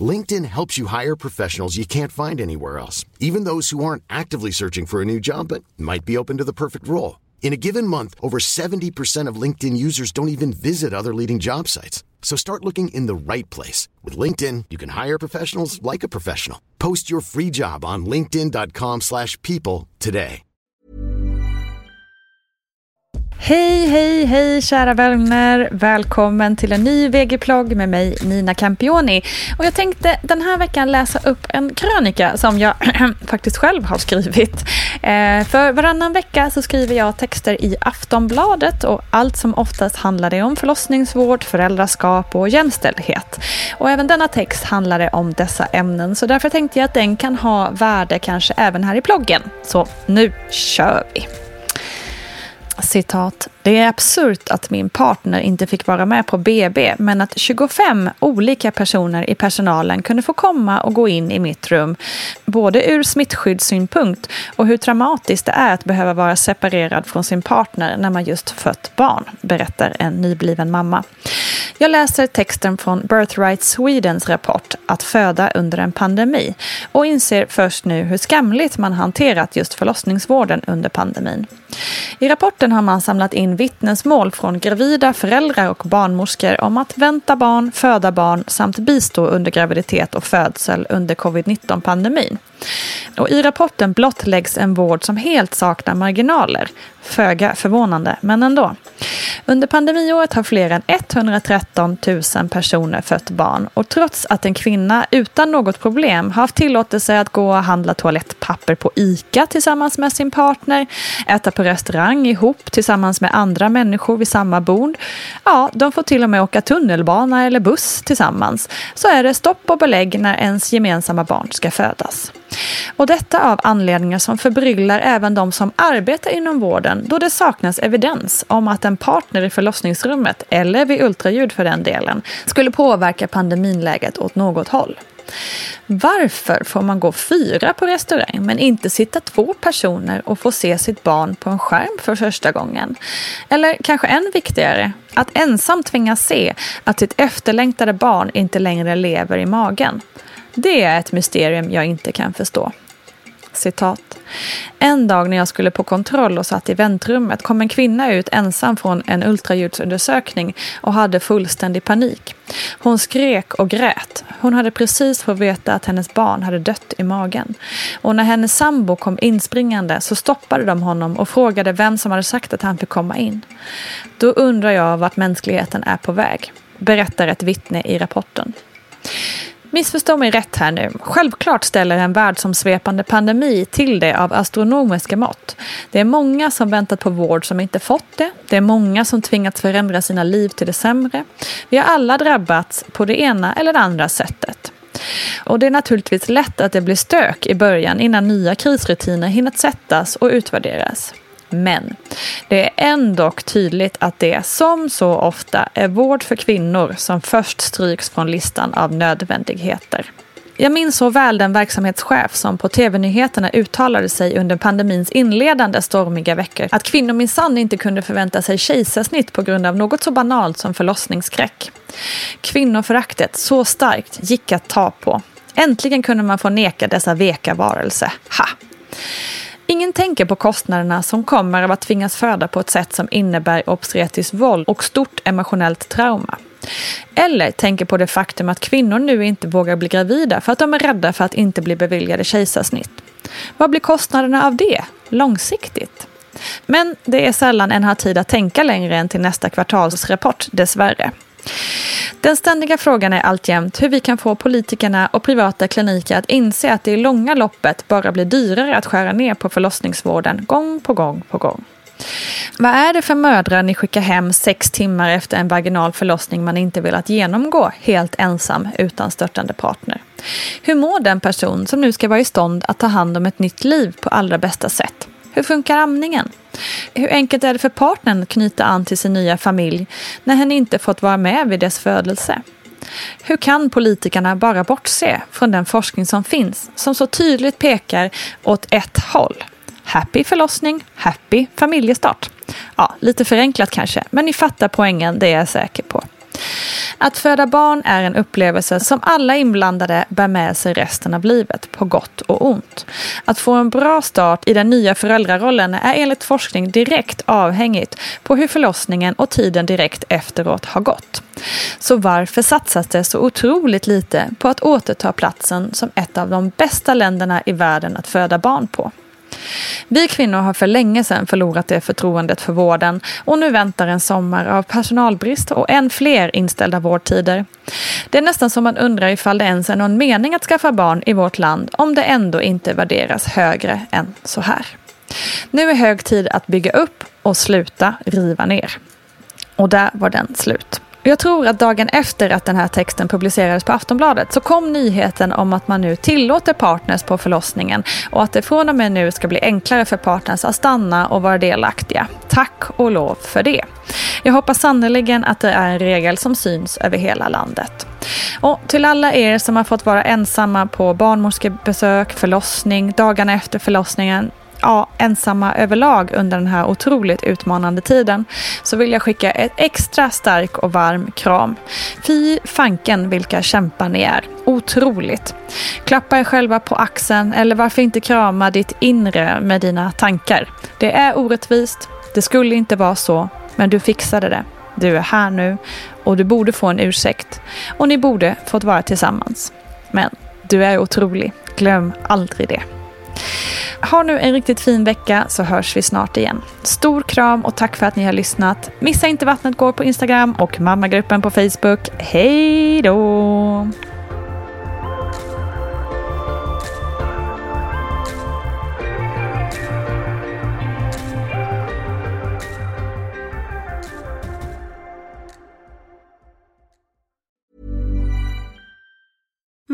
LinkedIn helps you hire professionals you can't find anywhere else, even those who aren't actively searching for a new job but might be open to the perfect role. In a given month, over 70% of LinkedIn users don't even visit other leading job sites. So start looking in the right place. With LinkedIn, you can hire professionals like a professional. Post your free job on linkedin.com slash people today. Hej, hej, hej kära vänner! Välkommen till en ny VG-plogg med mig Nina Campioni. Och jag tänkte den här veckan läsa upp en krönika som jag faktiskt själv har skrivit. Eh, för varannan vecka så skriver jag texter i Aftonbladet och allt som oftast handlar det om förlossningsvård, föräldraskap och jämställdhet. Och även denna text handlar om dessa ämnen så därför tänkte jag att den kan ha värde kanske även här i ploggen. Så nu kör vi! Citat. Det är absurt att min partner inte fick vara med på BB men att 25 olika personer i personalen kunde få komma och gå in i mitt rum. Både ur smittskyddssynpunkt och hur traumatiskt det är att behöva vara separerad från sin partner när man just fött barn, berättar en nybliven mamma. Jag läser texten från Birthright Swedens rapport Att föda under en pandemi och inser först nu hur skamligt man hanterat just förlossningsvården under pandemin. I rapporten har man samlat in vittnesmål från gravida föräldrar och barnmorskor om att vänta barn, föda barn samt bistå under graviditet och födsel under covid-19-pandemin. Och I rapporten blottläggs en vård som helt saknar marginaler. Föga förvånande, men ändå. Under pandemiåret har fler än 113 000 personer fött barn och trots att en kvinna utan något problem har haft tillåtelse att gå och handla toalettpapper på ICA tillsammans med sin partner, äta på restaurang ihop tillsammans med andra människor vid samma bord. Ja, de får till och med åka tunnelbana eller buss tillsammans. Så är det stopp och belägg när ens gemensamma barn ska födas. Och detta av anledningar som förbryllar även de som arbetar inom vården då det saknas evidens om att en partner i förlossningsrummet, eller vid ultraljud för den delen, skulle påverka pandeminläget åt något håll. Varför får man gå fyra på restaurang men inte sitta två personer och få se sitt barn på en skärm för första gången? Eller kanske än viktigare, att ensam tvingas se att sitt efterlängtade barn inte längre lever i magen. Det är ett mysterium jag inte kan förstå. citat. En dag när jag skulle på kontroll och satt i väntrummet kom en kvinna ut ensam från en ultraljudsundersökning och hade fullständig panik. Hon skrek och grät. Hon hade precis fått veta att hennes barn hade dött i magen. Och när hennes sambo kom inspringande så stoppade de honom och frågade vem som hade sagt att han fick komma in. Då undrar jag vart mänskligheten är på väg, berättar ett vittne i rapporten. Missförstå mig rätt här nu. Självklart ställer en världsomsvepande pandemi till det av astronomiska mått. Det är många som väntat på vård som inte fått det. Det är många som tvingats förändra sina liv till det sämre. Vi har alla drabbats på det ena eller det andra sättet. Och det är naturligtvis lätt att det blir stök i början innan nya krisrutiner hinner sättas och utvärderas. Men det är ändå tydligt att det, som så ofta, är vård för kvinnor som först stryks från listan av nödvändigheter. Jag minns så väl den verksamhetschef som på tv-nyheterna uttalade sig under pandemins inledande stormiga veckor att kvinnor minsann inte kunde förvänta sig kejsarsnitt på grund av något så banalt som förlossningsskräck. Kvinnoföraktet, så starkt, gick att ta på. Äntligen kunde man få neka dessa veka varelser. Ha! Ingen tänker på kostnaderna som kommer av att tvingas föda på ett sätt som innebär obstetriskt våld och stort emotionellt trauma. Eller tänker på det faktum att kvinnor nu inte vågar bli gravida för att de är rädda för att inte bli beviljade kejsarsnitt. Vad blir kostnaderna av det, långsiktigt? Men det är sällan en har tid att tänka längre än till nästa kvartalsrapport, dessvärre. Den ständiga frågan är alltjämt hur vi kan få politikerna och privata kliniker att inse att det i långa loppet bara blir dyrare att skära ner på förlossningsvården gång på gång på gång. Vad är det för mödrar ni skickar hem sex timmar efter en vaginal förlossning man inte velat genomgå helt ensam utan störtande partner? Hur mår den person som nu ska vara i stånd att ta hand om ett nytt liv på allra bästa sätt? Hur funkar amningen? Hur enkelt är det för partnern att knyta an till sin nya familj när hen inte fått vara med vid dess födelse? Hur kan politikerna bara bortse från den forskning som finns som så tydligt pekar åt ett håll? Happy förlossning, happy familjestart. Ja, lite förenklat kanske, men ni fattar poängen, det är jag säker på. Att föda barn är en upplevelse som alla inblandade bär med sig resten av livet, på gott och ont. Att få en bra start i den nya föräldrarollen är enligt forskning direkt avhängigt på hur förlossningen och tiden direkt efteråt har gått. Så varför satsas det så otroligt lite på att återta platsen som ett av de bästa länderna i världen att föda barn på? Vi kvinnor har för länge sedan förlorat det förtroendet för vården och nu väntar en sommar av personalbrist och än fler inställda vårdtider. Det är nästan som man undrar ifall det ens är någon mening att skaffa barn i vårt land om det ändå inte värderas högre än så här. Nu är hög tid att bygga upp och sluta riva ner. Och där var den slut. Jag tror att dagen efter att den här texten publicerades på Aftonbladet så kom nyheten om att man nu tillåter partners på förlossningen och att det från och med nu ska bli enklare för partners att stanna och vara delaktiga. Tack och lov för det. Jag hoppas sannerligen att det är en regel som syns över hela landet. Och till alla er som har fått vara ensamma på barnmorskebesök, förlossning, dagarna efter förlossningen, ja, ensamma överlag under den här otroligt utmanande tiden så vill jag skicka ett extra stark och varm kram. Fy fanken vilka kämpar ni är. Otroligt. Klappa er själva på axeln eller varför inte krama ditt inre med dina tankar. Det är orättvist. Det skulle inte vara så, men du fixade det. Du är här nu och du borde få en ursäkt. Och ni borde fått vara tillsammans. Men du är otrolig. Glöm aldrig det. Ha nu en riktigt fin vecka så hörs vi snart igen. Stor kram och tack för att ni har lyssnat. Missa inte Vattnet går på Instagram och mammagruppen på Facebook. Hej då!